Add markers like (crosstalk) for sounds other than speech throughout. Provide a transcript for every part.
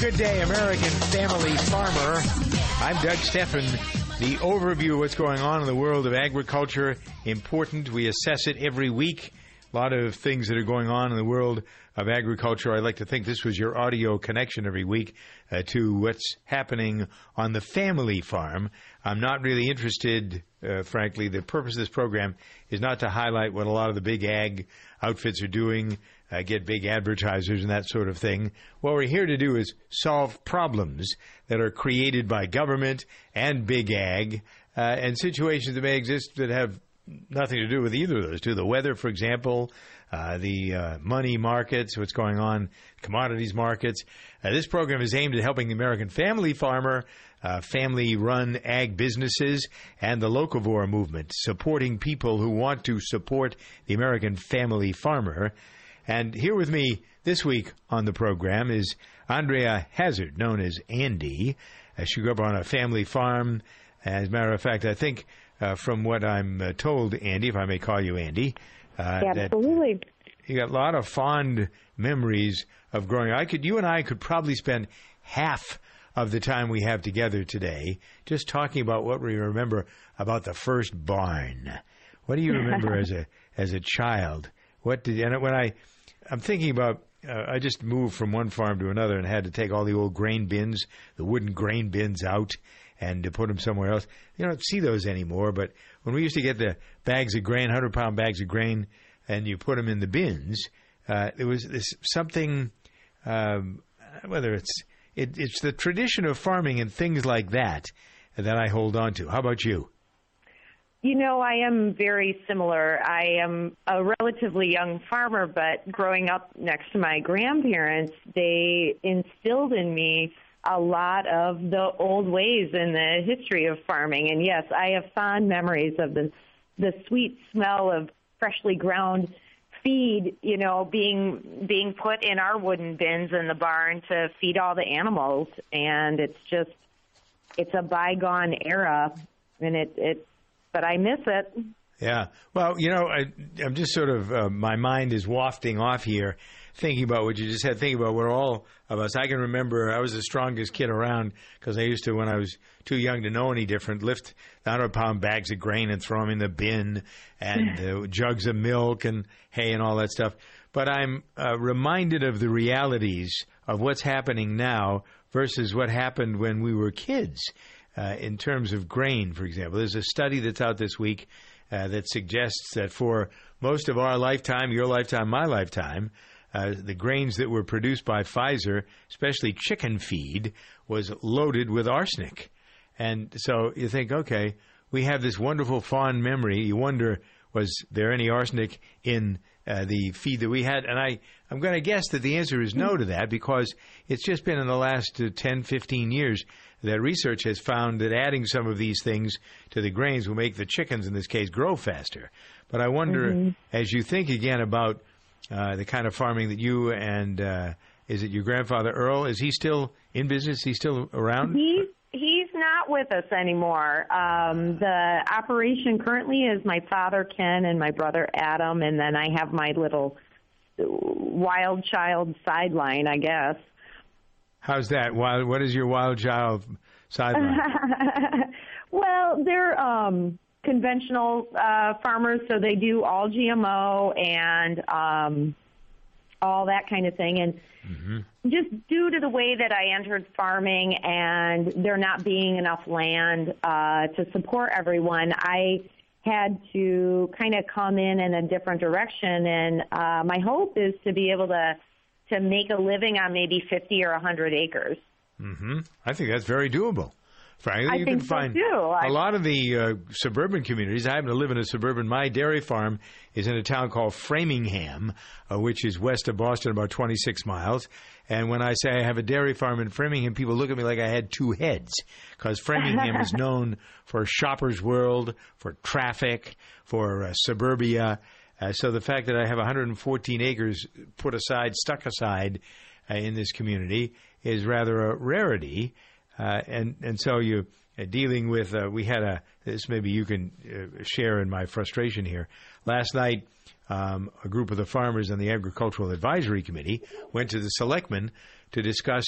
Good Day American Family Farmer. I'm Doug Stephan. The overview of what's going on in the world of agriculture, important. We assess it every week. A lot of things that are going on in the world of agriculture. I'd like to think this was your audio connection every week uh, to what's happening on the family farm. I'm not really interested, uh, frankly. The purpose of this program is not to highlight what a lot of the big ag outfits are doing, uh, get big advertisers and that sort of thing. What we're here to do is solve problems that are created by government and big ag uh, and situations that may exist that have nothing to do with either of those two. The weather, for example, uh, the uh, money markets, what's going on, commodities markets. Uh, this program is aimed at helping the American family farmer, uh, family run ag businesses, and the locavore movement, supporting people who want to support the American family farmer. And here with me this week on the program is Andrea Hazzard, known as Andy. Uh, she grew up on a family farm. As a matter of fact, I think uh, from what I'm uh, told, Andy, if I may call you Andy, uh, absolutely, you got a lot of fond memories of growing. I could, you and I could probably spend half of the time we have together today just talking about what we remember about the first barn. What do you remember (laughs) as a as a child? What did and when I I'm thinking about. Uh, I just moved from one farm to another and had to take all the old grain bins, the wooden grain bins out, and to put them somewhere else. You don't see those anymore. But when we used to get the bags of grain, hundred pound bags of grain, and you put them in the bins, uh, there was this something. Um, whether it's it, it's the tradition of farming and things like that that I hold on to. How about you? You know, I am very similar. I am a relatively young farmer, but growing up next to my grandparents, they instilled in me a lot of the old ways in the history of farming. And yes, I have fond memories of the the sweet smell of freshly ground feed, you know, being being put in our wooden bins in the barn to feed all the animals. And it's just it's a bygone era and it it but I miss it. Yeah. Well, you know, I, I'm just sort of, uh, my mind is wafting off here, thinking about what you just said, thinking about what all of us, I can remember I was the strongest kid around because I used to, when I was too young to know any different, lift 100 pound bags of grain and throw them in the bin and (laughs) uh, jugs of milk and hay and all that stuff. But I'm uh, reminded of the realities of what's happening now versus what happened when we were kids uh, in terms of grain, for example. There's a study that's out this week uh, that suggests that for most of our lifetime, your lifetime, my lifetime, uh, the grains that were produced by Pfizer, especially chicken feed, was loaded with arsenic. And so you think, okay, we have this wonderful fond memory. You wonder, was there any arsenic in uh, the feed that we had? And I, I'm going to guess that the answer is no to that because it's just been in the last uh, 10, 15 years that research has found that adding some of these things to the grains will make the chickens, in this case, grow faster. But I wonder, mm-hmm. as you think again about uh, the kind of farming that you and uh, is it your grandfather Earl? Is he still in business? He's still around? He's he's not with us anymore. Um, the operation currently is my father Ken and my brother Adam, and then I have my little wild child sideline, I guess. How's that? Wild, what is your wild child sideline? (laughs) well, they're um, conventional uh, farmers, so they do all GMO and um, all that kind of thing. And mm-hmm. just due to the way that I entered farming and there not being enough land uh, to support everyone, I had to kind of come in in a different direction. And uh, my hope is to be able to to make a living on maybe 50 or 100 acres. Mm-hmm. I think that's very doable. Frankly, I you can find so a lot of the uh, suburban communities. I happen to live in a suburban. My dairy farm is in a town called Framingham, uh, which is west of Boston, about 26 miles. And when I say I have a dairy farm in Framingham, people look at me like I had two heads, because Framingham is (laughs) known for Shoppers World, for traffic, for uh, suburbia. Uh, so the fact that I have 114 acres put aside, stuck aside uh, in this community is rather a rarity. Uh, and and so you uh, dealing with uh, we had a this maybe you can uh, share in my frustration here. Last night, um, a group of the farmers on the Agricultural Advisory Committee went to the selectmen to discuss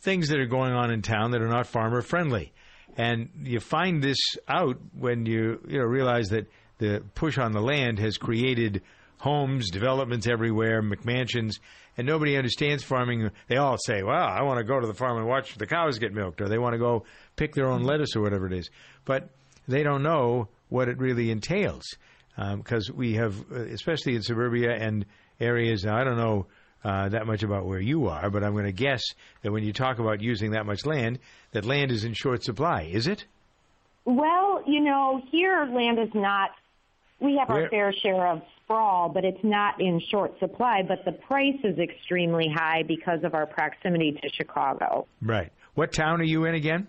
things that are going on in town that are not farmer friendly. And you find this out when you you know realize that the push on the land has created homes, developments everywhere, McMansions, and nobody understands farming. They all say, "Well, I want to go to the farm and watch the cows get milked," or they want to go pick their own lettuce or whatever it is. But they don't know what it really entails because um, we have, uh, especially in suburbia and areas. Now, I don't know uh, that much about where you are, but I'm going to guess that when you talk about using that much land, that land is in short supply. Is it? Well, you know, here land is not. We have our fair share of sprawl, but it's not in short supply. But the price is extremely high because of our proximity to Chicago. Right. What town are you in again?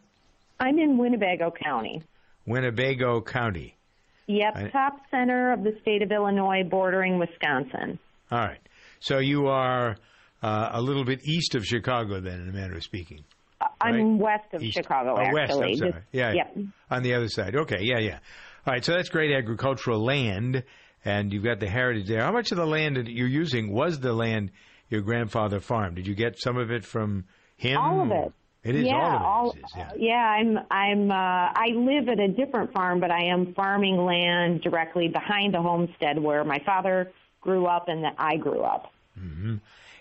I'm in Winnebago County. Winnebago County. Yep, I, top center of the state of Illinois, bordering Wisconsin. All right. So you are uh, a little bit east of Chicago, then, in a manner of speaking. Uh, I'm west of east. Chicago, oh, actually. West, I'm sorry. Just, yeah, yep. On the other side. Okay, yeah, yeah. All right, so that's great agricultural land, and you've got the heritage there. How much of the land that you're using was the land your grandfather farmed? Did you get some of it from him? All of it. It is yeah, all of it. Is, yeah. yeah, I'm I'm uh, I live at a different farm, but I am farming land directly behind the homestead where my father grew up and that I grew up. Mm-hmm.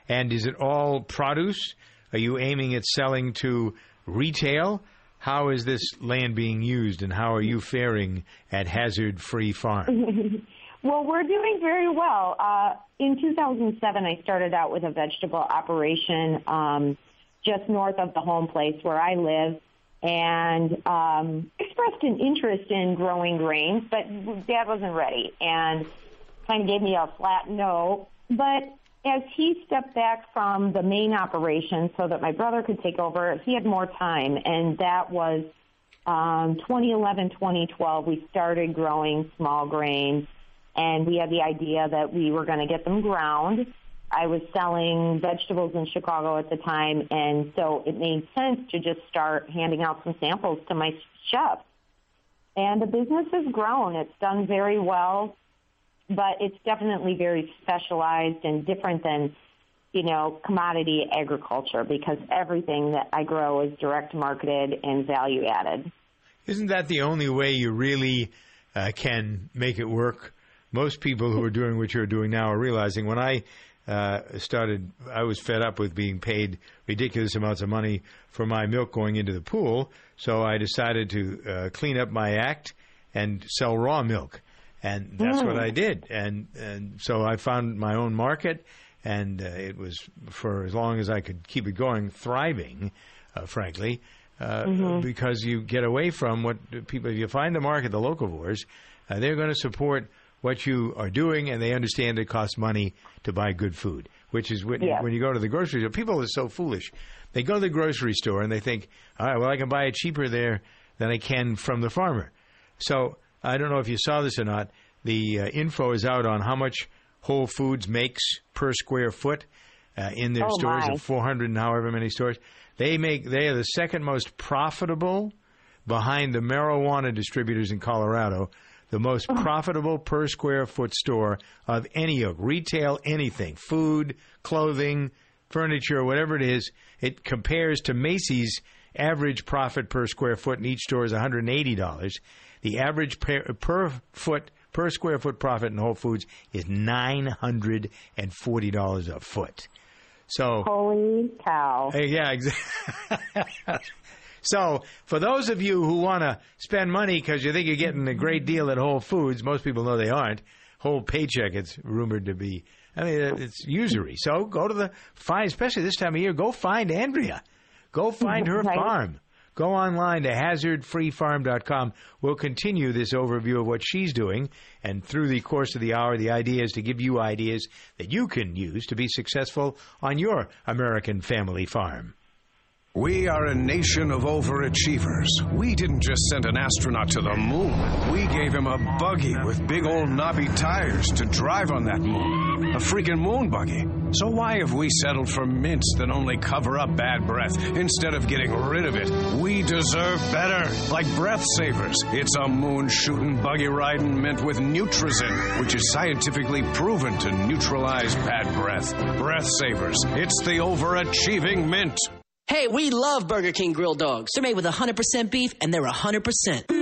And is it all produce? Are you aiming at selling to retail? How is this land being used, and how are you faring at Hazzard Free Farm? (laughs) well, we're doing very well. Uh, in 2007, I started out with a vegetable operation. Um, just north of the home place where I live and um, expressed an interest in growing grains, but dad wasn't ready and kind of gave me a flat no. But as he stepped back from the main operation so that my brother could take over, he had more time, and that was um, 2011, 2012. We started growing small grains, and we had the idea that we were going to get them ground I was selling vegetables in Chicago at the time, and so it made sense to just start handing out some samples to my chefs. And the business has grown. It's done very well, but it's definitely very specialized and different than, you know, commodity agriculture because everything that I grow is direct marketed and value added. Isn't that the only way you really uh, can make it work? Most people who are doing what you're doing now are realizing when I uh, started, I was fed up with being paid ridiculous amounts of money for my milk going into the pool. So I decided to uh, clean up my act and sell raw milk, and that's mm. what I did. And and so I found my own market, and uh, it was for as long as I could keep it going, thriving, uh, frankly. Uh, mm-hmm. Because you get away from what people, if you find the market, the locavores, uh, they're going to support what you are doing, and they understand it costs money to buy good food. Which is when, yeah. when you go to the grocery store, people are so foolish. They go to the grocery store and they think, all right, well, I can buy it cheaper there than I can from the farmer. So I don't know if you saw this or not. The uh, info is out on how much Whole Foods makes per square foot uh, in their oh stores my. of 400 and however many stores. They make they are the second most profitable behind the marijuana distributors in Colorado the most oh. profitable per square foot store of any of retail anything, food, clothing, furniture, whatever it is. It compares to Macy's average profit per square foot in each store is $180. The average per, per foot per square foot profit in Whole Foods is $940 a foot. So holy cow! Yeah, exactly. (laughs) So, for those of you who want to spend money because you think you're getting a great deal at Whole Foods, most people know they aren't. Whole paycheck, it's rumored to be. I mean, it's usury. So go to the find, especially this time of year. Go find Andrea. Go find her (laughs) right. farm. Go online to hazzardfreefarm.com. We'll continue this overview of what she's doing, and through the course of the hour, the idea is to give you ideas that you can use to be successful on your American family farm. We are a nation of overachievers. We didn't just send an astronaut to the moon. We gave him a buggy with big old knobby tires to drive on that moon. A freaking moon buggy. So why have we settled for mints that only cover up bad breath instead of getting rid of it? We deserve better. Like Breath Savers. It's a moon shooting, buggy riding mint with Nutrizin, which is scientifically proven to neutralize bad breath. Breath Savers. It's the overachieving mint. Hey, we love Burger King grilled dogs. They're made with 100% beef and they're 100%.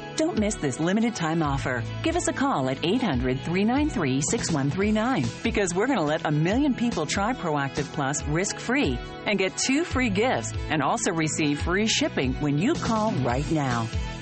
Don't miss this limited time offer. Give us a call at 800 393 6139 because we're going to let a million people try Proactiv Plus risk free and get two free gifts and also receive free shipping when you call right now.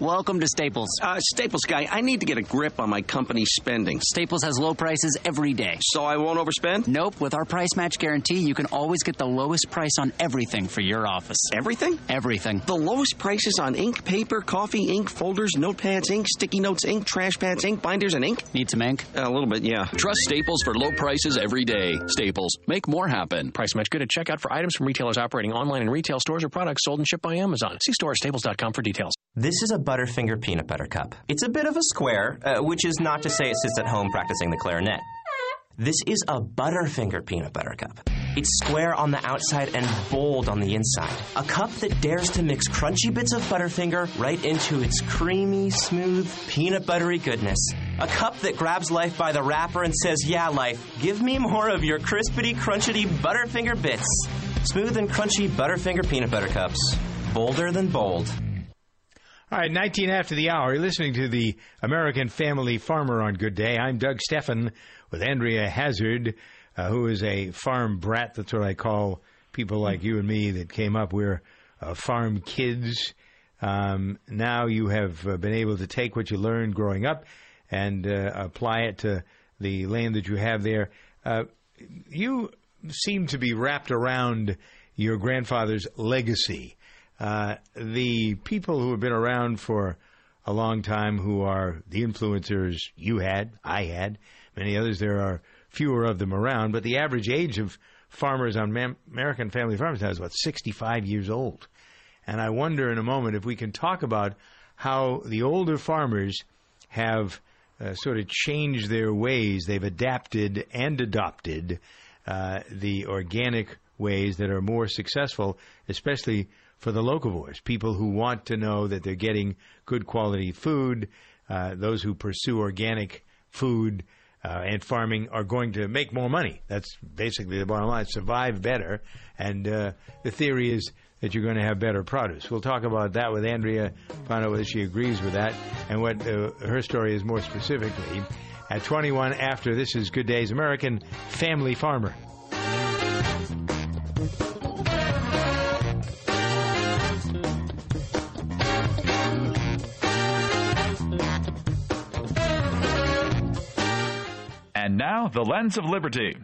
Welcome to Staples. Uh, Staples guy, I need to get a grip on my company's spending. Staples has low prices every day. So I won't overspend? Nope. With our price match guarantee, you can always get the lowest price on everything for your office. Everything? Everything. The lowest prices on ink, paper, coffee, ink, folders, notepads, ink, sticky notes, ink, trash pads, ink, binders, and ink? Need some ink? a little bit, yeah. Trust Staples for low prices every day. Staples. Make more happen. Price match good at checkout for items from retailers operating online in retail stores or products sold and shipped by Amazon. See store or staples.com for details. This is a Butterfinger peanut butter cup. It's a bit of a square, uh, which is not to say it sits at home practicing the clarinet. This is a Butterfinger peanut butter cup. It's square on the outside and bold on the inside. A cup that dares to mix crunchy bits of Butterfinger right into its creamy, smooth, peanut buttery goodness. A cup that grabs life by the wrapper and says, Yeah, life, give me more of your crispity, crunchity Butterfinger bits. Smooth and crunchy Butterfinger peanut butter cups. Bolder than bold. All right, 19 after the hour. You're listening to the American Family Farmer on Good Day. I'm Doug Stephan with Andrea Hazzard, uh, who is a farm brat. That's what I call people like you and me that came up. We're uh, farm kids. Um, now you have uh, been able to take what you learned growing up and uh, apply it to the land that you have there. Uh, you seem to be wrapped around your grandfather's legacy. Uh, the people who have been around for a long time, who are the influencers you had, I had, many others, there are fewer of them around, but the average age of farmers on Mam- American family farms now is about 65 years old. And I wonder in a moment if we can talk about how the older farmers have uh, sort of changed their ways. They've adapted and adopted uh, the organic ways that are more successful, especially for the locavores, people who want to know that they're getting good quality food. Uh, those who pursue organic food uh, and farming are going to make more money. That's basically the bottom line. Survive better, and uh, the theory is that you're going to have better produce. We'll talk about that with Andrea, find out whether she agrees with that, and what uh, her story is more specifically. At 21 after this is Good Days American Family Farmer. The lens of liberty.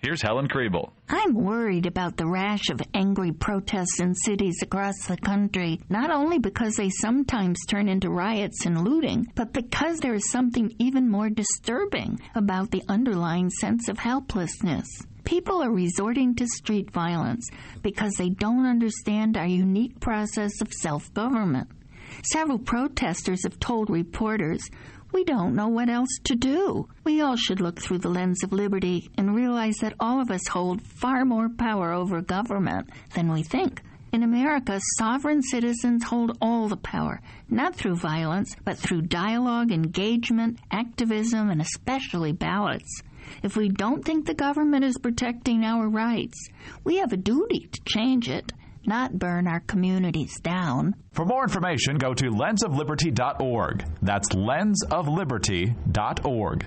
Here's Helen Krieble. I'm worried about the rash of angry protests in cities across the country, not only because they sometimes turn into riots and looting, but because there is something even more disturbing about the underlying sense of helplessness. People are resorting to street violence because they don't understand our unique process of self government. Several protesters have told reporters we don't know what else to do. We all should look through the lens of liberty and realize that all of us hold far more power over government than we think. In America, sovereign citizens hold all the power, not through violence, but through dialogue, engagement, activism, and especially ballots. If we don't think the government is protecting our rights, we have a duty to change it, not burn our communities down. For more information, go to lensofliberty.org. That's lensofliberty.org.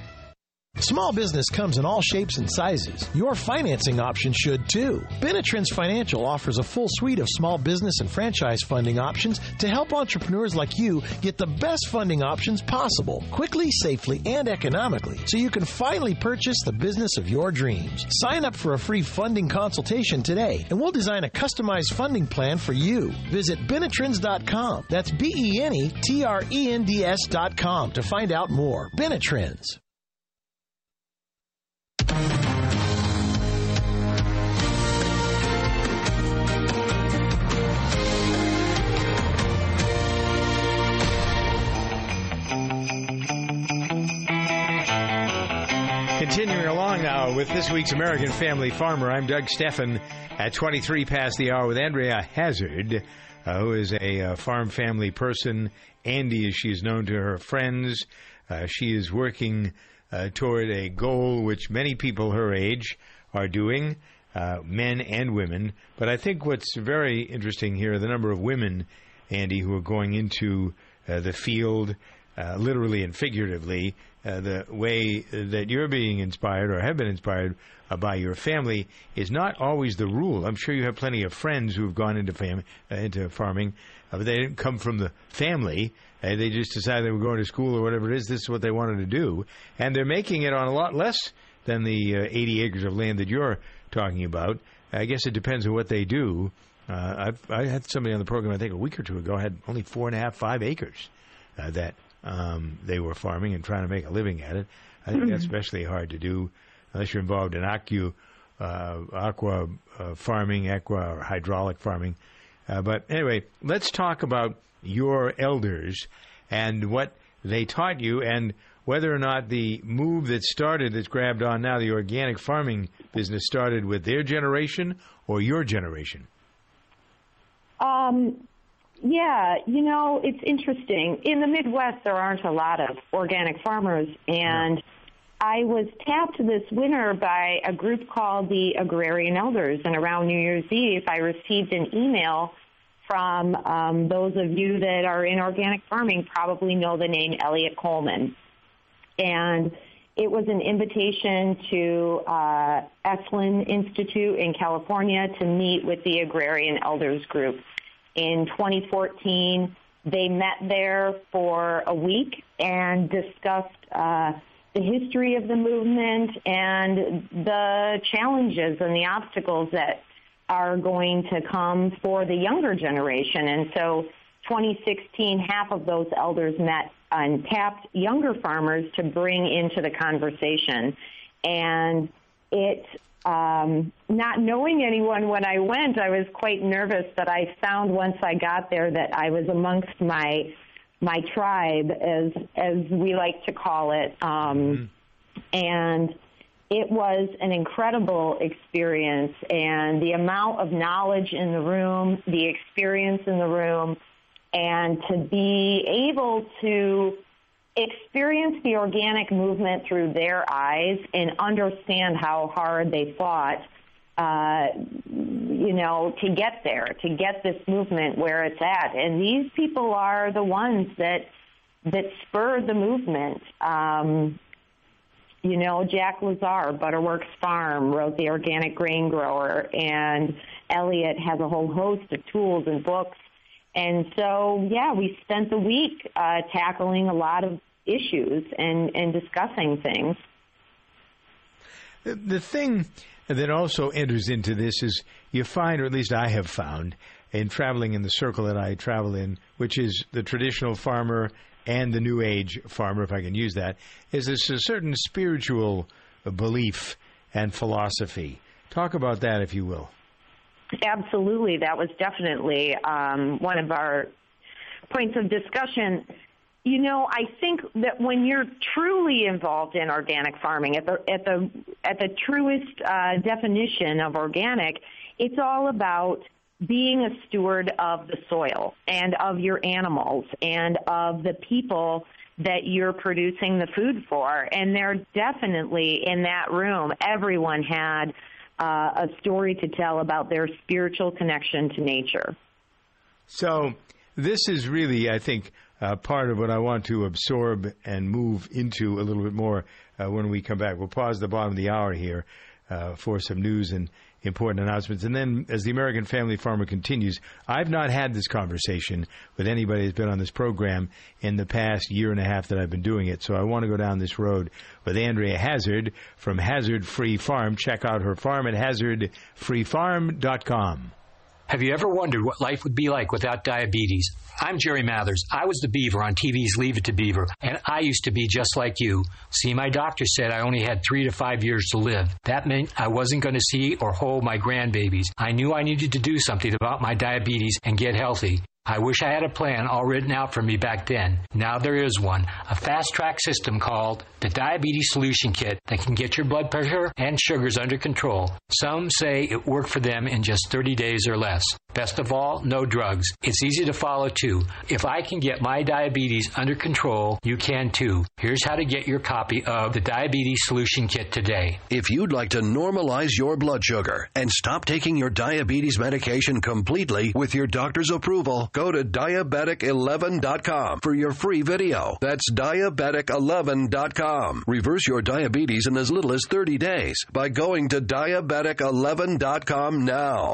Small business comes in all shapes and sizes. Your financing option should too. Benetrends Financial offers a full suite of small business and franchise funding options to help entrepreneurs like you get the best funding options possible, quickly, safely, and economically, so you can finally purchase the business of your dreams. Sign up for a free funding consultation today, and we'll design a customized funding plan for you. Visit Benetrends.com. That's B E N E T R E N D S.com to find out more. Benetrends. Continuing along now with this week's American Family Farmer, I'm Doug Stephan at 23 past the hour with Andrea Hazzard, uh, who is a uh, farm family person. Andy, as she is known to her friends, uh, she is working uh, toward a goal which many people her age are doing, uh, men and women. But I think what's very interesting here are the number of women, Andy, who are going into uh, the field, literally and figuratively, the way that you're being inspired or have been inspired uh, by your family is not always the rule. I'm sure you have plenty of friends who have gone into fam- uh, into farming, uh, but they didn't come from the family. Uh, they just decided they were going to school or whatever it is. This is what they wanted to do, and they're making it on a lot less than the 80 acres of land that you're talking about. I guess it depends on what they do. I've I had somebody on the program I think a week or two ago had only four and a half, five acres that um, they were farming and trying to make a living at it. I think that's especially hard to do unless you're involved in aqua, uh, aqua uh, farming, aqua or hydraulic farming. Uh, but anyway, let's talk about your elders and what they taught you and whether or not the move that started, that's grabbed on now, the organic farming business started with their generation or your generation. Um, yeah, you know, it's interesting. In the Midwest, there aren't a lot of organic farmers, and I was tapped this winter by a group called the Agrarian Elders, and around New Year's Eve, I received an email from um, those of you that are in organic farming probably know the name Eliot Coleman. And it was an invitation to uh, Esalen Institute in California to meet with the Agrarian Elders Group in 2014. They met there for a week and discussed uh, the history of the movement and the challenges and the obstacles that are going to come for the younger generation. And so 2016, half of those elders met and tapped younger farmers to bring into the conversation. And it um, not knowing anyone when I went, I was quite nervous But I found once I got there that I was amongst my my tribe, as as we like to call it, um, mm-hmm. and it was an incredible experience. And the amount of knowledge in the room, the experience in the room, and to be able to experience the organic movement through their eyes and understand how hard they fought, uh, you know, to get there, to get this movement where it's at. And these people are the ones that that spurred the movement. Um, you know, Jack Lazor, Butterworks Farm, wrote The Organic Grain Grower, and Eliot has a whole host of tools and books and so, yeah, we spent the week uh, tackling a lot of issues and, and discussing things. The, the thing that also enters into this is you find, or at least I have found, in traveling in the circle that I travel in, which is the traditional farmer and the new age farmer, if I can use that, is this a certain spiritual belief and philosophy. Talk about that, if you will. Absolutely, that was definitely um, one of our points of discussion. You know, I think that when you're truly involved in organic farming, at the at the at the truest uh, definition of organic, it's all about being a steward of the soil and of your animals and of the people that you're producing the food for. And they're definitely in that room. Everyone had uh, a story to tell about their spiritual connection to nature. So, this is really, I think, uh, part of what I want to absorb and move into a little bit more uh, when we come back. We'll pause the bottom of the hour here uh, for some news and important announcements. And then, as the American Family Farmer continues, I've not had this conversation with anybody that's been on this program in the past year and a half that I've been doing it. So I want to go down this road with Andrea Hazzard from Hazzard Free Farm. Check out her farm at hazzardfreefarm.com. Have you ever wondered what life would be like without diabetes? I'm Jerry Mathers. I was the beaver on TV's Leave It to Beaver, and I used to be just like you. See, my doctor said I only had three to five years to live. That meant I wasn't going to see or hold my grandbabies. I knew I needed to do something about my diabetes and get healthy. I wish I had a plan all written out for me back then. Now there is one. A fast track system called the Diabetes Solution Kit that can get your blood pressure and sugars under control. Some say it worked for them in just 30 days or less. Best of all, no drugs. It's easy to follow too. If I can get my diabetes under control, you can too. Here's how to get your copy of the Diabetes Solution Kit today. If you'd like to normalize your blood sugar and stop taking your diabetes medication completely with your doctor's approval, go to diabetic11.com for your free video. That's diabetic11.com. Reverse your diabetes in as little as 30 days by going to diabetic11.com now.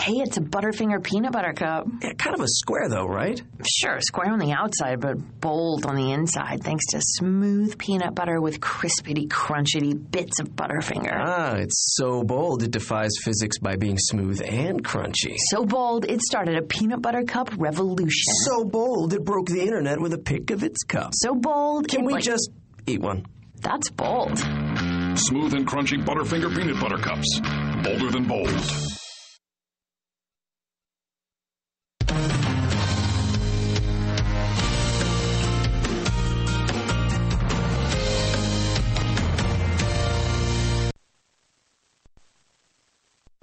Hey, it's a Butterfinger peanut butter cup. Yeah, kind of a square though, right? Sure, square on the outside, but bold on the inside, thanks to smooth peanut butter with crispity, crunchity bits of Butterfinger. Ah, it's so bold it defies physics by being smooth and crunchy. So bold, it started a peanut butter cup revolution. So bold, it broke the internet with a pick of its cup. So bold, Can it we like- just eat one? That's bold. Smooth and crunchy Butterfinger peanut butter cups. Bolder than bold.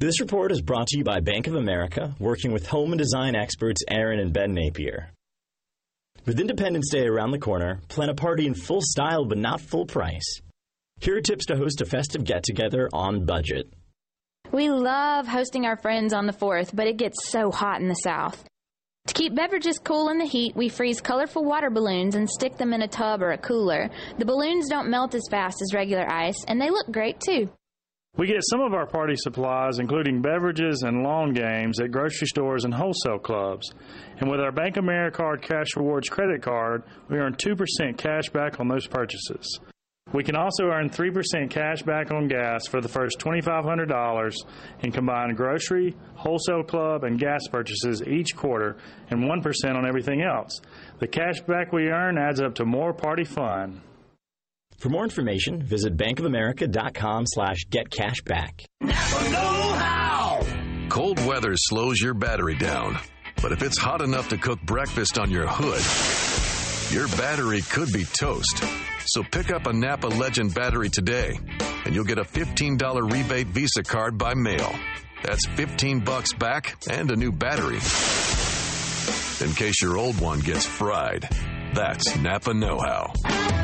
This report is brought to you by Bank of America, working with home and design experts Erin and Ben Napier. With Independence Day around the corner, plan a party in full style but not full price. Here are tips to host a festive get together on budget. We love hosting our friends on the 4th, but it gets so hot in the South. To keep beverages cool in the heat, we freeze colorful water balloons and stick them in a tub or a cooler. The balloons don't melt as fast as regular ice, and they look great too. We get some of our party supplies, including beverages and lawn games, at grocery stores and wholesale clubs. And with our Bank of America Cash Rewards credit card, we earn 2% cash back on those purchases. We can also earn 3% cash back on gas for the first $2,500 in combined grocery, wholesale club, and gas purchases each quarter, and 1% on everything else. The cash back we earn adds up to more party fun. For more information, visit bankofamerica.com slash getcashback. Never know how! Cold weather slows your battery down. But if it's hot enough to cook breakfast on your hood, your battery could be toast. So pick up a Napa Legend battery today, and you'll get a $15 rebate Visa card by mail. That's 15 bucks back and a new battery. In case your old one gets fried. That's Napa Know How.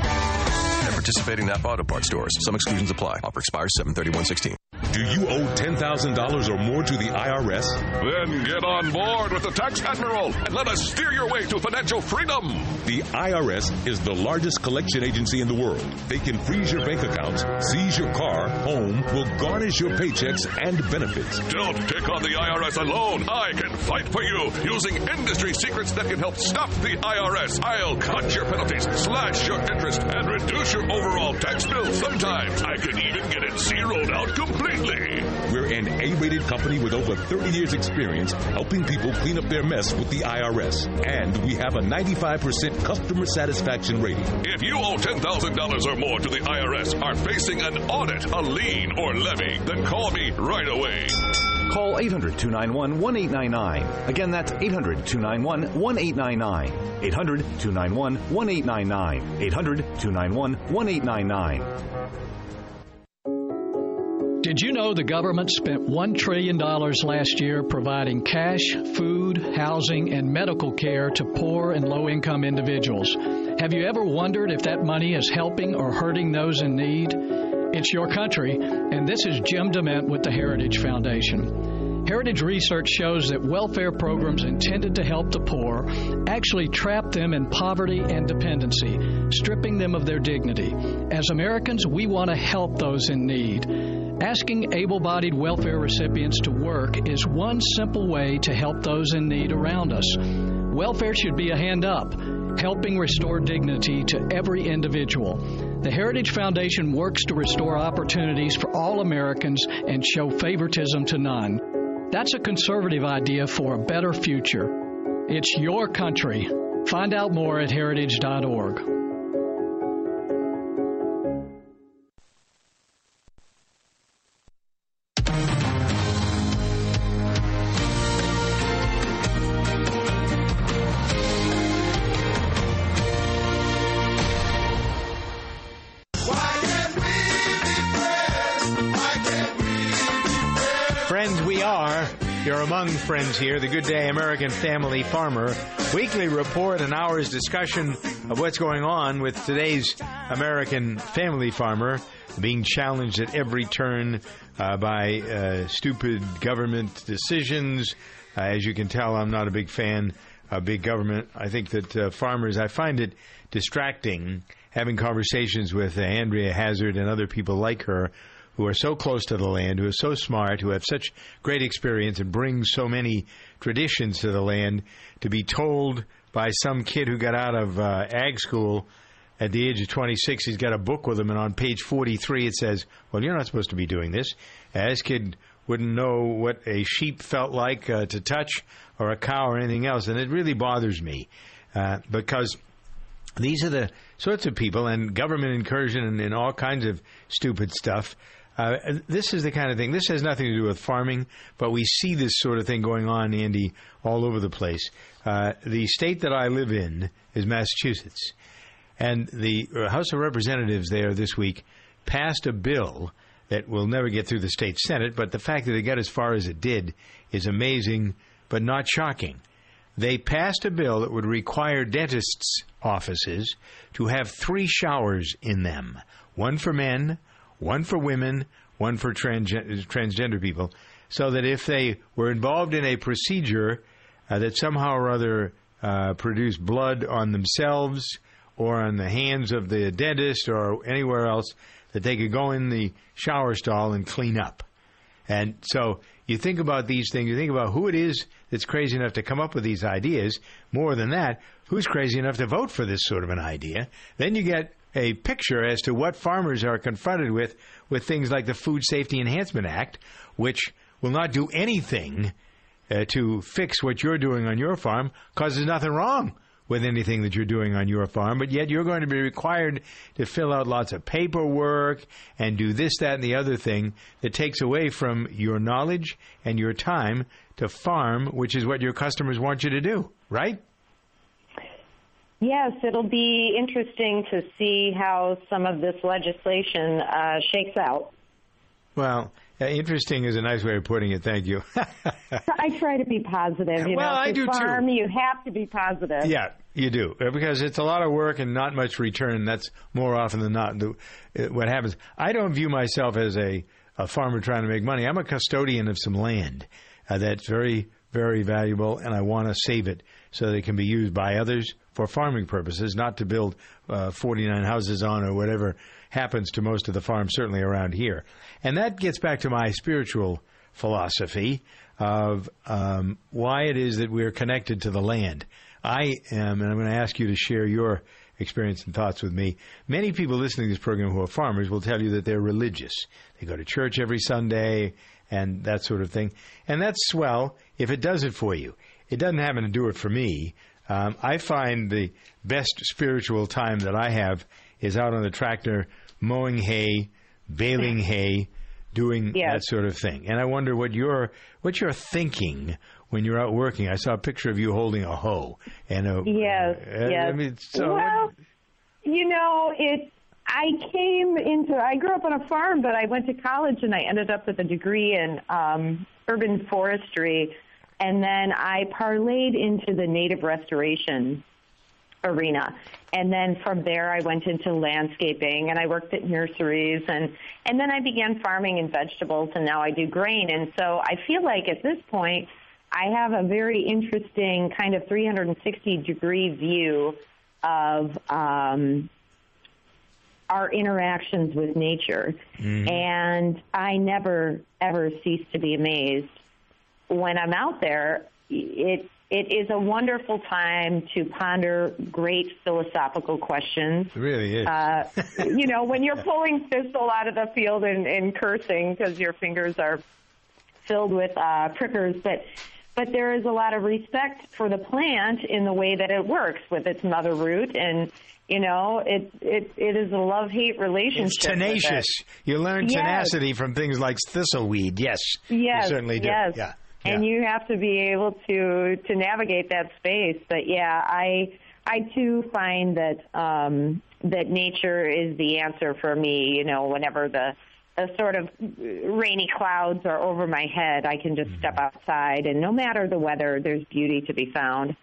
At participating Napa Auto Parts stores. Some exclusions apply. Offer expires 73116. Do you owe $10,000 or more to the IRS? Then get on board with the Tax Admiral and let us steer your way to financial freedom. The IRS is the largest collection agency in the world. They can freeze your bank accounts, seize your car, home, will garnish your paychecks and benefits. Don't take on the IRS alone. I can fight for you using industry secrets that can help stop the IRS. I'll cut your penalties, slash your interest, and reduce your overall tax bill. Sometimes I can even get it zeroed out completely. We're an A-rated company with over 30 years experience helping people clean up their mess with the IRS. And we have a 95% customer satisfaction rating. If you owe $10,000 or more to the IRS, are facing an audit, a lien, or levy, then call me right away. Call 800 291 1899. Again, that's 800 291 1899. 800 291 1899. 800 291 1899. Did you know the government spent $1 trillion last year providing cash, food, housing, and medical care to poor and low income individuals? Have you ever wondered if that money is helping or hurting those in need? It's your country, and this is Jim DeMint with the Heritage Foundation. Heritage research shows that welfare programs intended to help the poor actually trap them in poverty and dependency, stripping them of their dignity. As Americans, we want to help those in need. Asking able bodied welfare recipients to work is one simple way to help those in need around us. Welfare should be a hand up, helping restore dignity to every individual. The Heritage Foundation works to restore opportunities for all Americans and show favoritism to none. That's a conservative idea for a better future. It's your country. Find out more at heritage.org. You're among friends here. The Good Day American Family Farmer weekly report, an hour's discussion of what's going on with today's American family farmer being challenged at every turn uh, by uh, stupid government decisions. Uh, as you can tell, I'm not a big fan of big government. I think that uh, farmers, I find it distracting having conversations with Andrea Hazzard and other people like her who are so close to the land, who are so smart, who have such great experience and bring so many traditions to the land, to be told by some kid who got out of uh, ag school at the age of 26, he's got a book with him, and on page 43 it says, Well, you're not supposed to be doing this. Uh, this kid wouldn't know what a sheep felt like uh, to touch or a cow or anything else, and it really bothers me uh, because these are the sorts of people and government incursion and, and all kinds of stupid stuff. Uh, this is the kind of thing. This has nothing to do with farming, but we see this sort of thing going on, Andy, all over the place. Uh, the state that I live in is Massachusetts, and the House of Representatives there this week passed a bill that will never get through the state Senate. But the fact that it got as far as it did is amazing, but not shocking. They passed a bill that would require dentists' offices to have three showers in them one for men, one for women, one for transgen- transgender people, so that if they were involved in a procedure uh, that somehow or other uh, produced blood on themselves or on the hands of the dentist or anywhere else, that they could go in the shower stall and clean up. And so you think about these things, you think about who it is that's crazy enough to come up with these ideas. More than that, who's crazy enough to vote for this sort of an idea? Then you get a picture as to what farmers are confronted with with things like the Food Safety Enhancement Act, which will not do anything uh, to fix what you're doing on your farm because there's nothing wrong with anything that you're doing on your farm, but yet you're going to be required to fill out lots of paperwork and do this, that, and the other thing that takes away from your knowledge and your time to farm, which is what your customers want you to do, right? Yes, it'll be interesting to see how some of this legislation uh, shakes out. Well, uh, interesting is a nice way of putting it. Thank you. (laughs) I try to be positive. You Well, know, I do too. You have to be positive. Yeah, you do Uh, because it's a lot of work and not much return. That's more often than not uh, what happens. I don't view myself as a, a farmer trying to make money. I'm a custodian of some land uh, that's very very valuable, and I want to save it so it can be used by others for farming purposes, not to build uh, 49 houses on or whatever happens to most of the farms, certainly around here. And that gets back to my spiritual philosophy of um, why it is that we're connected to the land. I am, and I'm going to ask you to share your experience and thoughts with me. Many people listening to this program who are farmers will tell you that they're religious. They go to church every Sunday and that sort of thing. And that's swell if it does it for you. It doesn't happen to do it for me. Um, I find the best spiritual time that I have is out on the tractor mowing hay, baling hay, doing that sort of thing. And I wonder what you're what you're thinking when you're out working. I saw a picture of you holding a hoe and a Yes, uh, yes. I mean, so well, you know, it. I came into. I grew up on a farm, but I went to college and I ended up with a degree in um, urban forestry, and then I parlayed into the native restoration arena. And then from there, I went into landscaping and I worked at nurseries and, and then I began farming in vegetables and now I do grain. And so I feel like at this point, I have a very interesting kind of 360 degree view of, um, our interactions with nature. And I never, ever cease to be amazed when I'm out there. It it is a wonderful time to ponder great philosophical questions. It really is. Uh, you know, when you're pulling thistle out of the field and, and cursing because your fingers are filled with uh, prickers, but but there is a lot of respect for the plant in the way that it works with its mother root, and you know, it it it is a love hate relationship. it's tenacious. You learn Yes. tenacity from things like thistleweed. Yes, Yes, you certainly do. yes. Yeah. And you have to be able to to navigate that space. But yeah, I I too find that um, that nature is the answer for me. You know, whenever the the sort of rainy clouds are over my head, I can just step outside, and no matter the weather, there's beauty to be found.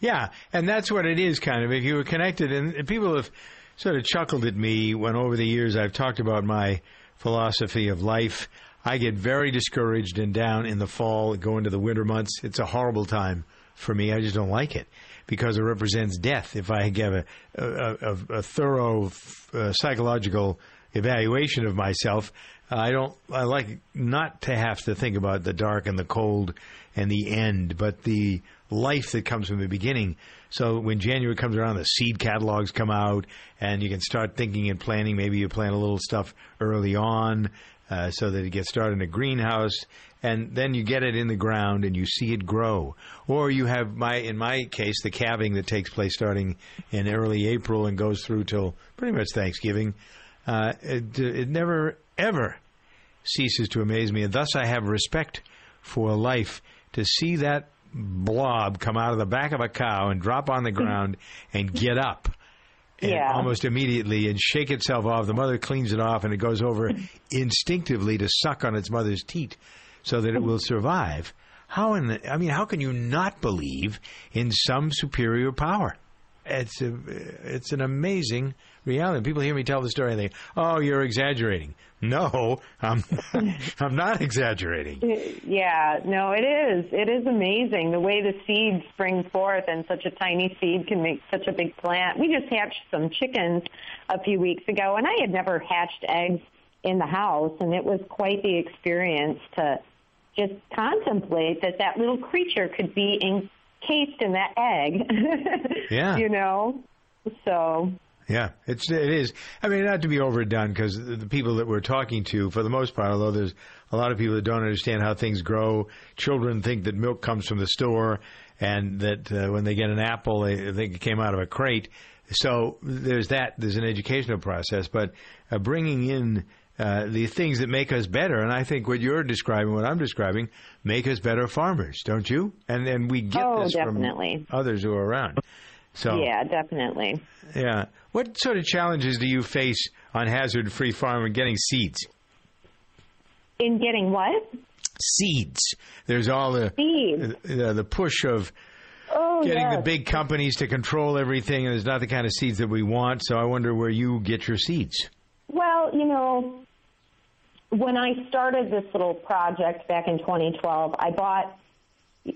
Yeah, and that's what it is, kind of. If you were connected, and and people have sort of chuckled at me when over the years I've talked about my philosophy of life. I get very discouraged and down in the fall, go into the winter months. It's a horrible time for me. I just don't like it because it represents death. If I give a, a, a, a thorough uh, psychological evaluation of myself, I don't. I like not to have to think about the dark and the cold and the end, but the life that comes from the beginning. So when January comes around, the seed catalogs come out, and you can start thinking and planning. Maybe you plant a little stuff early on, uh, so that it gets started in a greenhouse, and then you get it in the ground and you see it grow. Or you have my, in my case, the calving that takes place starting in early April and goes through till pretty much Thanksgiving. Uh, it, it never ever ceases to amaze me, and thus I have respect for life. To see that blob come out of the back of a cow and drop on the ground and get up. And Yeah. almost immediately and shake itself off. The mother cleans it off and it goes over (laughs) instinctively to suck on its mother's teat so that it will survive. How in the, I mean, how can you not believe in some superior power? It's a, it's an amazing reality. People hear me tell the story and they, oh, you're exaggerating. No, I'm, (laughs) I'm not exaggerating. Uh, yeah, no, it is. It is amazing the way the seeds spring forth, and such a tiny seed can make such a big plant. We just hatched some chickens a few weeks ago, and I had never hatched eggs in the house, and it was quite the experience to just contemplate that that little creature could be encased in that egg. (laughs) Yeah. you know. So Yeah, it's it is. I mean, not to be overdone, because the, the people that we're talking to, for the most part, although there's a lot of people that don't understand how things grow. Children think that milk comes from the store, and that uh, when they get an apple, they think it came out of a crate. So there's that. There's an educational process, but uh, bringing in uh, the things that make us better, and I think what you're describing, what I'm describing, make us better farmers, don't you? And and we get Oh, this definitely. from others who are around. So yeah, definitely. yeah. What sort of challenges do you face on Hazzard Free Farm and getting seeds? In getting what? Seeds. There's all the the, the push of Oh, getting yes. the big companies to control everything, and there's not the kind of seeds that we want. So I wonder where you get your seeds. Well, you know, when I started this little project back in 2012, I bought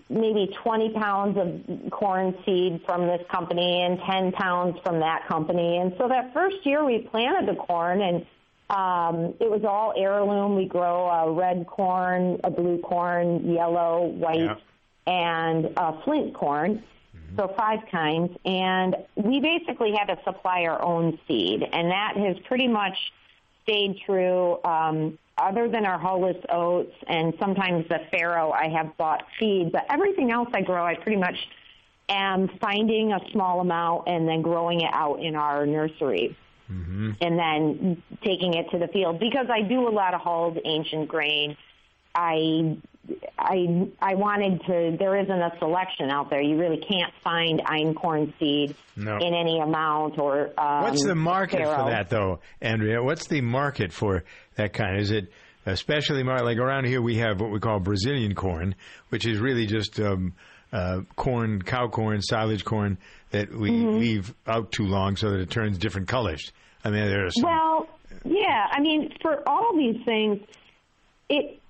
maybe 20 pounds of corn seed from this company and 10 pounds from that company. And so that first year we planted the corn and um, it was all heirloom. We grow a red corn, a blue corn, yellow, white, and uh, flint corn. So five kinds, and we basically had to supply our own seed, and that has pretty much stayed true. Um, other than our hulless oats and sometimes the farro, I have bought seed, but everything else I grow, I pretty much am finding a small amount and then growing it out in our nursery and then taking it to the field because I do a lot of hulled ancient grain. I I I wanted to. There isn't a selection out there. You really can't find einkorn seed No. in any amount or. Um, What's the market for that, though, Andrea? What's the market for that kind? Is it especially mar- like around here? We have what we call Brazilian corn, which is really just um, uh, corn, cow corn, silage corn that we Mhm. leave out too long so that it turns different colors. I mean, there's some, Well, yeah. I mean, for all these things, it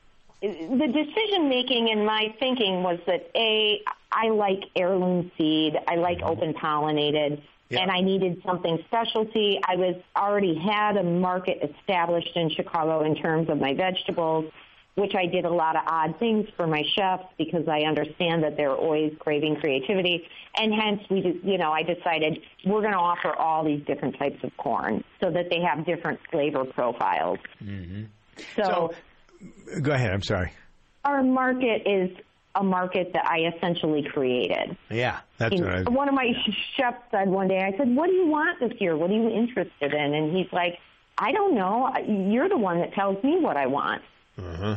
the decision making in my thinking was that a I like heirloom seed. I like open pollinated. And I needed something specialty. I was already had a market established in Chicago in terms of my vegetables, which I did a lot of odd things for my chefs because I understand that they're always craving creativity. And hence, we, you know, I decided we're going to offer all these different types of corn so that they have different flavor profiles. Mhm. So, Go ahead. I'm sorry. our market is a market that I essentially created. Yeah, that's And I. One of my chefs said one day, I said, "What do you want this year? What are you interested in?" And he's like, "I don't know. You're the one that tells me what I want." Uh-huh.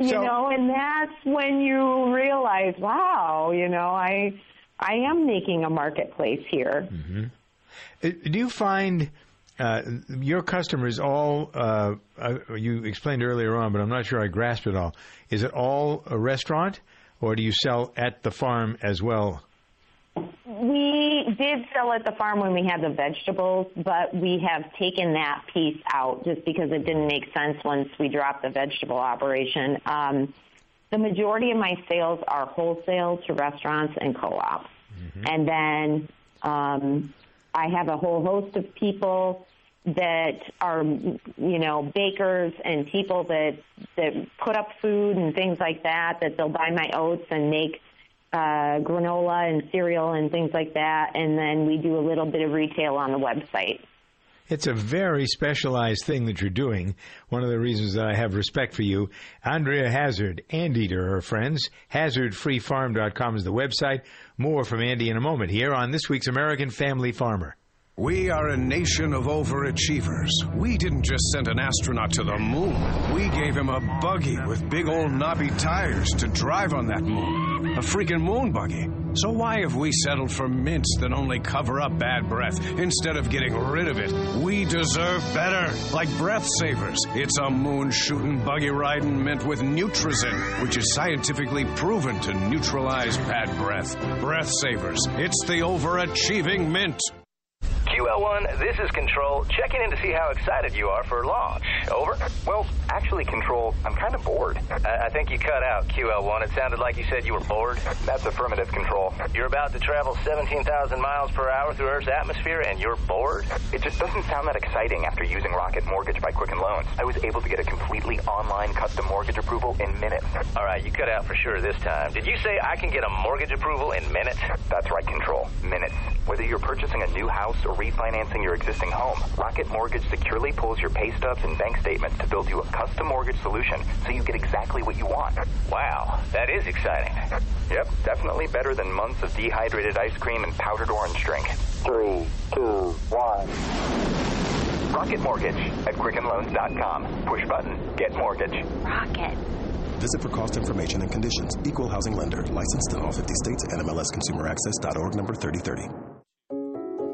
You So- know, and that's when you realize, wow, you know, I I am making a marketplace here. hmm Do you find uh, your customers all? Uh, uh, you explained earlier on, but I'm not sure I grasped it all. Is it all a restaurant, or do you sell at the farm as well? We did sell at the farm when we had the vegetables, but we have taken that piece out just because it didn't make sense once we dropped the vegetable operation. Um, the majority of my sales are wholesale to restaurants and co-ops. And then um, I have a whole host of people that are, you know, bakers and people that that put up food and things like that. That they'll buy my oats and make uh, granola and cereal and things like that. And then we do a little bit of retail on the website. It's a very specialized thing that you're doing. One of the reasons that I have respect for you. Andrea Hazzard, Anteater, her friends. HazzardFreeFarm.com is the website. More from Andy in a moment here on this week's American Family Farmer. We are a nation of overachievers. We didn't just send an astronaut to the moon. We gave him a buggy with big old knobby tires to drive on that moon. A freaking moon buggy. So why have we settled for mints that only cover up bad breath instead of getting rid of it? We deserve better. Like Breath Savers. It's a moon shooting, buggy riding mint with Nutrizin, which is scientifically proven to neutralize bad breath. Breath Savers. It's the overachieving mint. QL1, this is Control, checking in to see how excited you are for launch. Over? Well, actually, Control, I'm kind of bored. I, I think you cut out, QL1. It sounded like you said you were bored. That's affirmative, Control. You're about to travel 17,000 miles per hour through Earth's atmosphere, and you're bored? It just doesn't sound that exciting after using Rocket Mortgage by Quicken Loans. I was able to get a completely online custom mortgage approval in minutes. All right, you cut out for sure this time. Did you say I can get a mortgage approval in minutes? That's right, Control. Minutes. Whether you're purchasing a new house or refinancing your existing home, Rocket Mortgage securely pulls your pay stubs and bank statements to build you a custom mortgage solution so you get exactly what you want. Wow, that is exciting. Yep, definitely better than months of dehydrated ice cream and powdered orange drink. Three, two, one. Rocket Mortgage at QuickenLoans.com. Push button, get mortgage. Rocket. Visit for cost information and conditions. Equal housing lender. Licensed in all 50 states. NMLSConsumerAccess.org number 3030.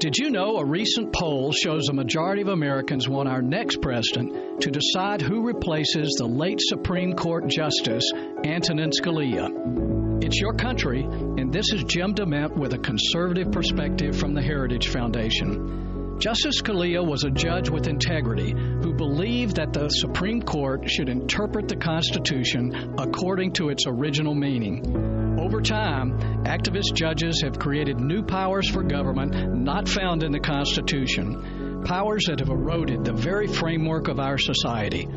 Did you know a recent poll shows a majority of Americans want our next president to decide who replaces the late Supreme Court Justice Antonin Scalia? It's your country, and this is Jim DeMint with a conservative perspective from the Heritage Foundation. Justice Scalia was a judge with integrity who believed that the Supreme Court should interpret the Constitution according to its original meaning. Over time, activist judges have created new powers for government not found in the Constitution, powers that have eroded the very framework of our society.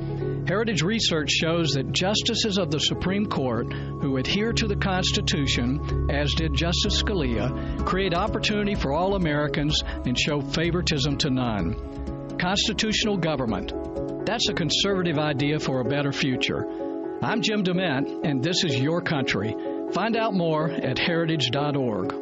Heritage research shows that justices of the Supreme Court who adhere to the Constitution, as did Justice Scalia, create opportunity for all Americans and show favoritism to none. Constitutional government. That's a conservative idea for a better future. I'm Jim DeMint, and this is your country. Find out more at heritage.org.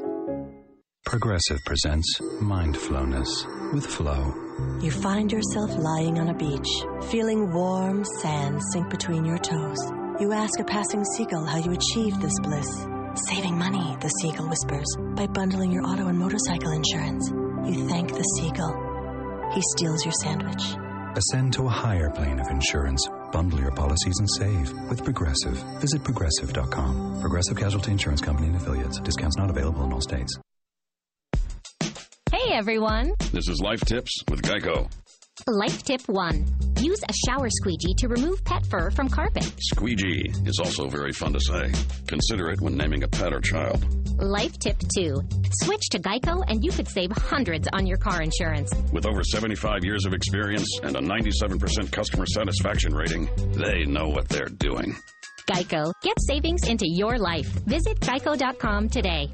Progressive presents Mindfulness with Flow. You find yourself lying on a beach, feeling warm sand sink between your toes. You ask a passing seagull how you achieved this bliss. Saving money, the seagull whispers, by bundling your auto and motorcycle insurance. You thank the seagull. He steals your sandwich. Ascend to a higher plane of insurance. Bundle your policies and save with Progressive. Visit progressive.com. Progressive Casualty Insurance Company and affiliates. Discounts not available in all states. Hey everyone! This is Life Tips with Geico. Life tip 1. Use a shower squeegee to remove pet fur from carpet. Squeegee is also very fun to say. Consider it when naming a pet or child. Life tip 2. Switch to Geico and you could save hundreds on your car insurance. With over 75 years of experience and a 97% customer satisfaction rating, they know what they're doing. Geico. Get savings into your life. Visit geico.com today.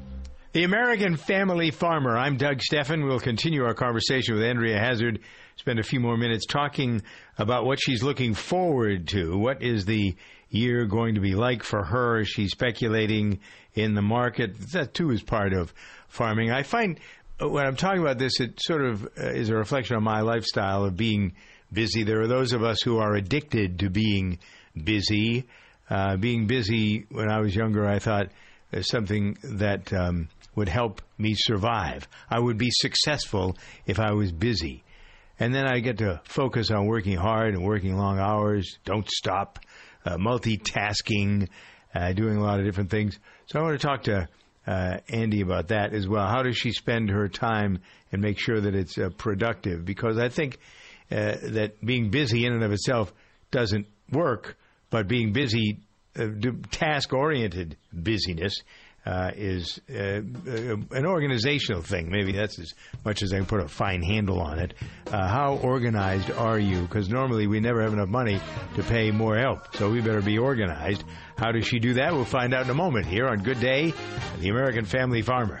The American Family Farmer. I'm Doug Stephan. We'll continue our conversation with Andrea Hazzard. Spend a few more minutes talking about what she's looking forward to. What is the year going to be like for her? She's speculating in the market. That too is part of farming. I find uh, when I'm talking about this, it sort of uh, is a reflection on my lifestyle of being busy. There are those of us who are addicted to being busy. Uh, being busy when I was younger, I thought is something that um, would help me survive. I would be successful if I was busy. And then I get to focus on working hard and working long hours, don't stop, uh, multitasking, uh, doing a lot of different things. So I want to talk to uh, Andy about that as well. How does she spend her time and make sure that it's uh, productive? Because I think uh, that being busy in and of itself doesn't work, but being busy, uh, task oriented busyness, uh, is uh, an organizational thing. Maybe that's as much as I can put a fine handle on it. Uh, how organized are you? Because normally we never have enough money to pay more help, so we better be organized. How does she do that? We'll find out in a moment here on Good Day, the American Family Farmer.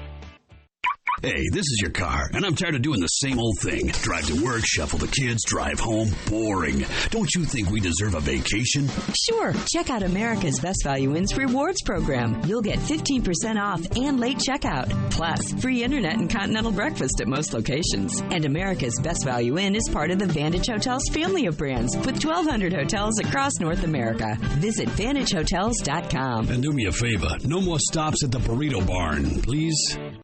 Hey, this is your car, and I'm tired of doing the same old thing. Drive to work, shuffle the kids, drive home. Boring. Don't you think we deserve a vacation? Sure. Check out America's Best Value Inns rewards program. You'll get 15% off and late checkout. Plus, free internet and continental breakfast at most locations. And America's Best Value Inn is part of the Vantage Hotels family of brands with 1,200 hotels across North America. Visit VantageHotels.com. And do me a favor no more stops at the burrito barn, please.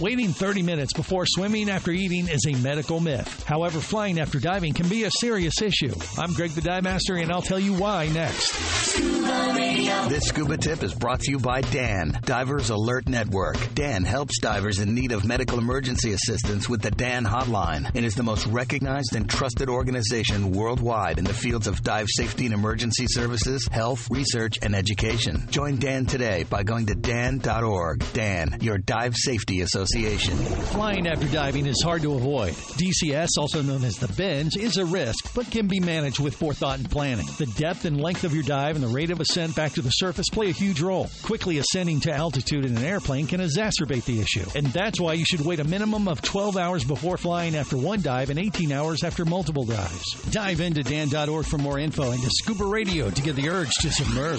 Waiting 30 minutes before swimming after eating is a medical myth. However, flying after diving can be a serious issue. I'm Greg the Dive Master, and I'll tell you why next. This scuba tip is brought to you by DAN, Divers Alert Network. DAN helps divers in need of medical emergency assistance with the DAN hotline and is the most recognized and trusted organization worldwide in the fields of dive safety and emergency services, health, research, and education. Join DAN today by going to dan.org. DAN, your dive safety association. Flying after diving is hard to avoid. DCS, also known as the bends, is a risk, but can be managed with forethought and planning. The depth and length of your dive and the rate of ascent back to the surface play a huge role. Quickly ascending to altitude in an airplane can exacerbate the issue, and that's why you should wait a minimum of 12 hours before flying after one dive and 18 hours after multiple dives. Dive into dan.org for more info and to Scuba Radio to get the urge to submerge.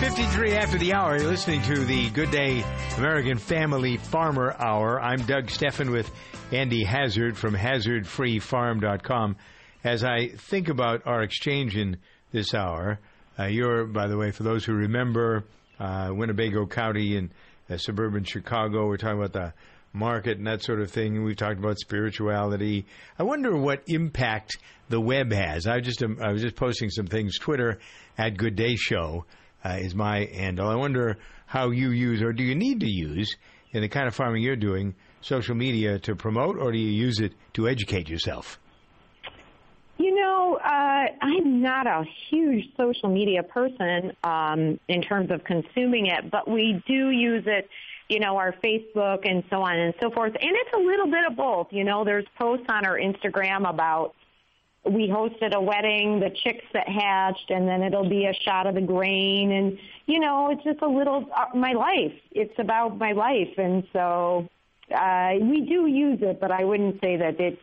53 after the hour, you're listening to the Good Day American Family Farmer Hour. I'm Doug Stephan with Andy Hazzard from hazzardfreefarm.com. As I think about our exchange in this hour, uh, you're, by the way, for those who remember, uh, Winnebago County in uh, suburban Chicago, we're talking about the market and that sort of thing. We've talked about spirituality. I wonder what impact the web has. I just um, I was just posting some things. Twitter at Good Day Show uh, is my handle. I wonder how you use, or do you need to use, in the kind of farming you're doing, social media to promote, or do you use it to educate yourself? You know, uh, I'm not a huge social media person um, in terms of consuming it, but we do use it, you know, our Facebook and so on and so forth. And it's a little bit of both. You know, there's posts on our Instagram about we hosted a wedding, the chicks that hatched, and then it'll be a shot of the grain. And, you know, it's just a little, uh, my life. It's about my life. And so uh, we do use it, but I wouldn't say that it's,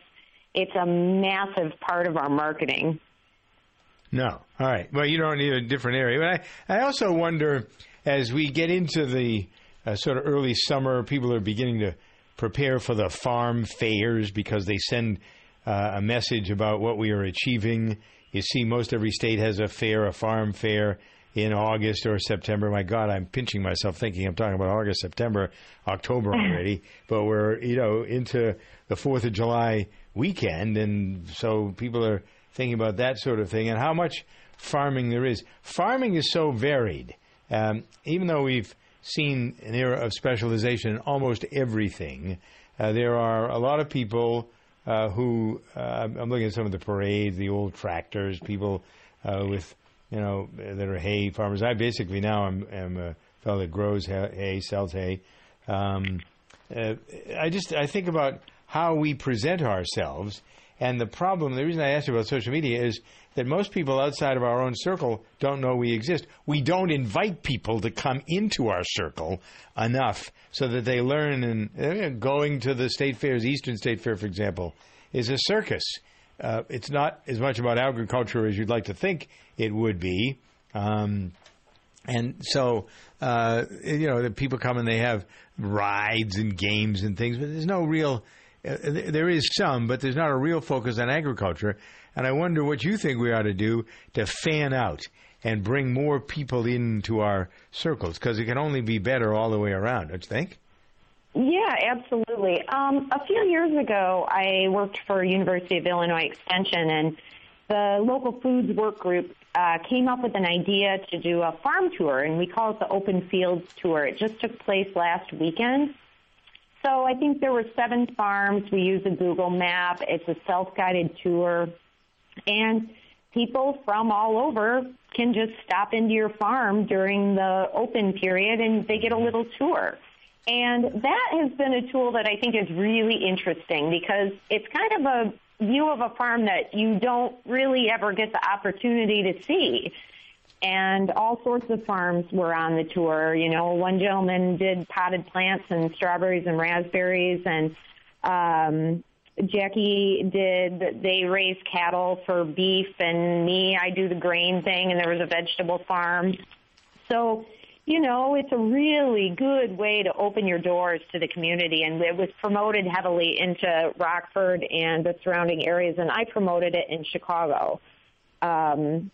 it's a massive part of our marketing. No. All right. Well, you don't need a different area. But I, I also wonder, as we get into the uh, sort of early summer, people are beginning to prepare for the farm fairs because they send uh, a message about what we are achieving. You see, most every state has a fair, a farm fair in August or September. My God, I'm pinching myself thinking I'm talking about August, September, October (laughs) already. but we're, you know, into the 4th of July weekend. And so people are thinking about that sort of thing and how much farming there is. Farming is so varied. Um, even though we've seen an era of specialization in almost everything, uh, there are a lot of people uh, who uh, I'm looking at some of the parades, the old tractors, people uh, with you know that are hay farmers. I basically now am, am a fellow that grows hay, sells hay. Um, uh, I just I think about how we present ourselves, and the problem. The reason I asked you about social media is that most people outside of our own circle don't know we exist. We don't invite people to come into our circle enough so that they learn. And uh, going to the state fairs, Eastern State Fair, for example, is a circus. Uh, it's not as much about agriculture as you'd like to think it would be. Um, and so, uh, you know, the people come and they have rides and games and things, but there's no real. Uh, there is some, but there's not a real focus on agriculture. And I wonder what you think we ought to do to fan out and bring more people into our circles because it can only be better all the way around, don't you think? Yeah, absolutely. Um, a few years ago, I worked for University of Illinois Extension, and the local foods work group uh, came up with an idea to do a farm tour, and we call it the Open Fields Tour. It just took place last weekend. So I think there were seven farms. We use a Google map. It's a self-guided tour, and people from all over can just stop into your farm during the open period, and they get a little tour. And that has been a tool that I think is really interesting because it's kind of a view of a farm that you don't really ever get the opportunity to see. And all sorts of farms were on the tour. You know, one gentleman did potted plants and strawberries and raspberries, and um, Jackie did, they raise cattle for beef, and me, I do the grain thing, and there was a vegetable farm. So, you know, it's a really good way to open your doors to the community, and it was promoted heavily into Rockford and the surrounding areas, and I promoted it in Chicago. Um,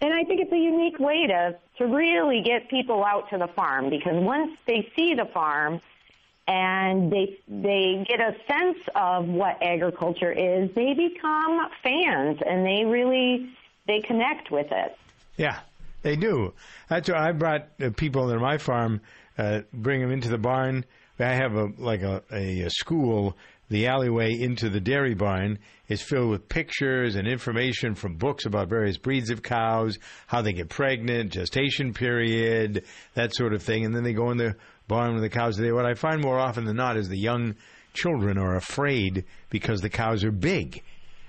and I think it's a unique way to to really get people out to the farm because once they see the farm and they they get a sense of what agriculture is, they become fans and they really they connect with it. Yeah, they do. That's why I brought uh, people to my farm, uh, bring them into the barn. I have a like a, a, a school. The alleyway into the dairy barn is filled with pictures and information from books about various breeds of cows, how they get pregnant, gestation period, that sort of thing. And then they go in the barn with the cows. What I find more often than not is the young children are afraid because the cows are big.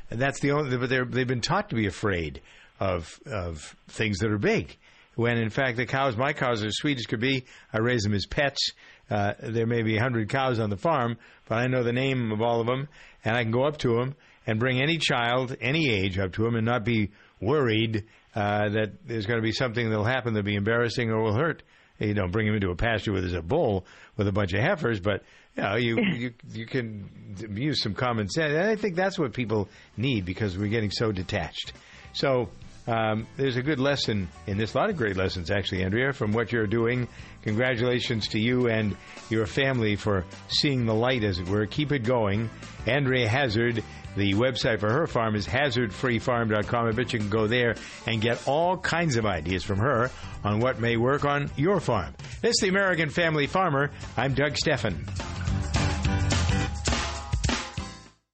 And that's the only, but they've been taught to be afraid of, of things that are big. When in fact the cows, my cows are as sweet as could be. I raise them as pets. Uh, there may be a hundred cows on the farm, but I know the name of all of them, and I can go up to them and bring any child, any age, up to them, and not be worried uh, that there's going to be something that'll happen that'll be embarrassing or will hurt. You know, bring him into a pasture where there's a bull with a bunch of heifers, but you know, you (laughs) you you can use some common sense. And I think that's what people need because we're getting so detached. So um, there's a good lesson in this. A lot of great lessons, actually, Andrea, from what you're doing. Congratulations to you and your family for seeing the light, as it were. Keep it going. Andrea Hazzard, the website for her farm is hazzardfreefarm.com. I bet you can go there and get all kinds of ideas from her on what may work on your farm. This is the American Family Farmer. I'm Doug Stephan.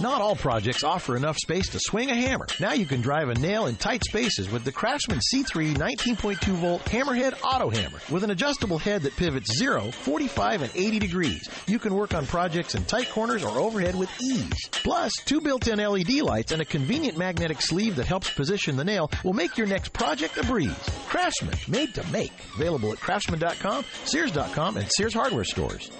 Not all projects offer enough space to swing a hammer. Now you can drive a nail in tight spaces with the Craftsman C3 19.2 volt Hammerhead Auto Hammer. With an adjustable head that pivots 0, 45, and 80 degrees, you can work on projects in tight corners or overhead with ease. Plus, two built-in LED lights and a convenient magnetic sleeve that helps position the nail will make your next project a breeze. Craftsman, made to make. Available at craftsman.com, sears.com, and Sears hardware stores.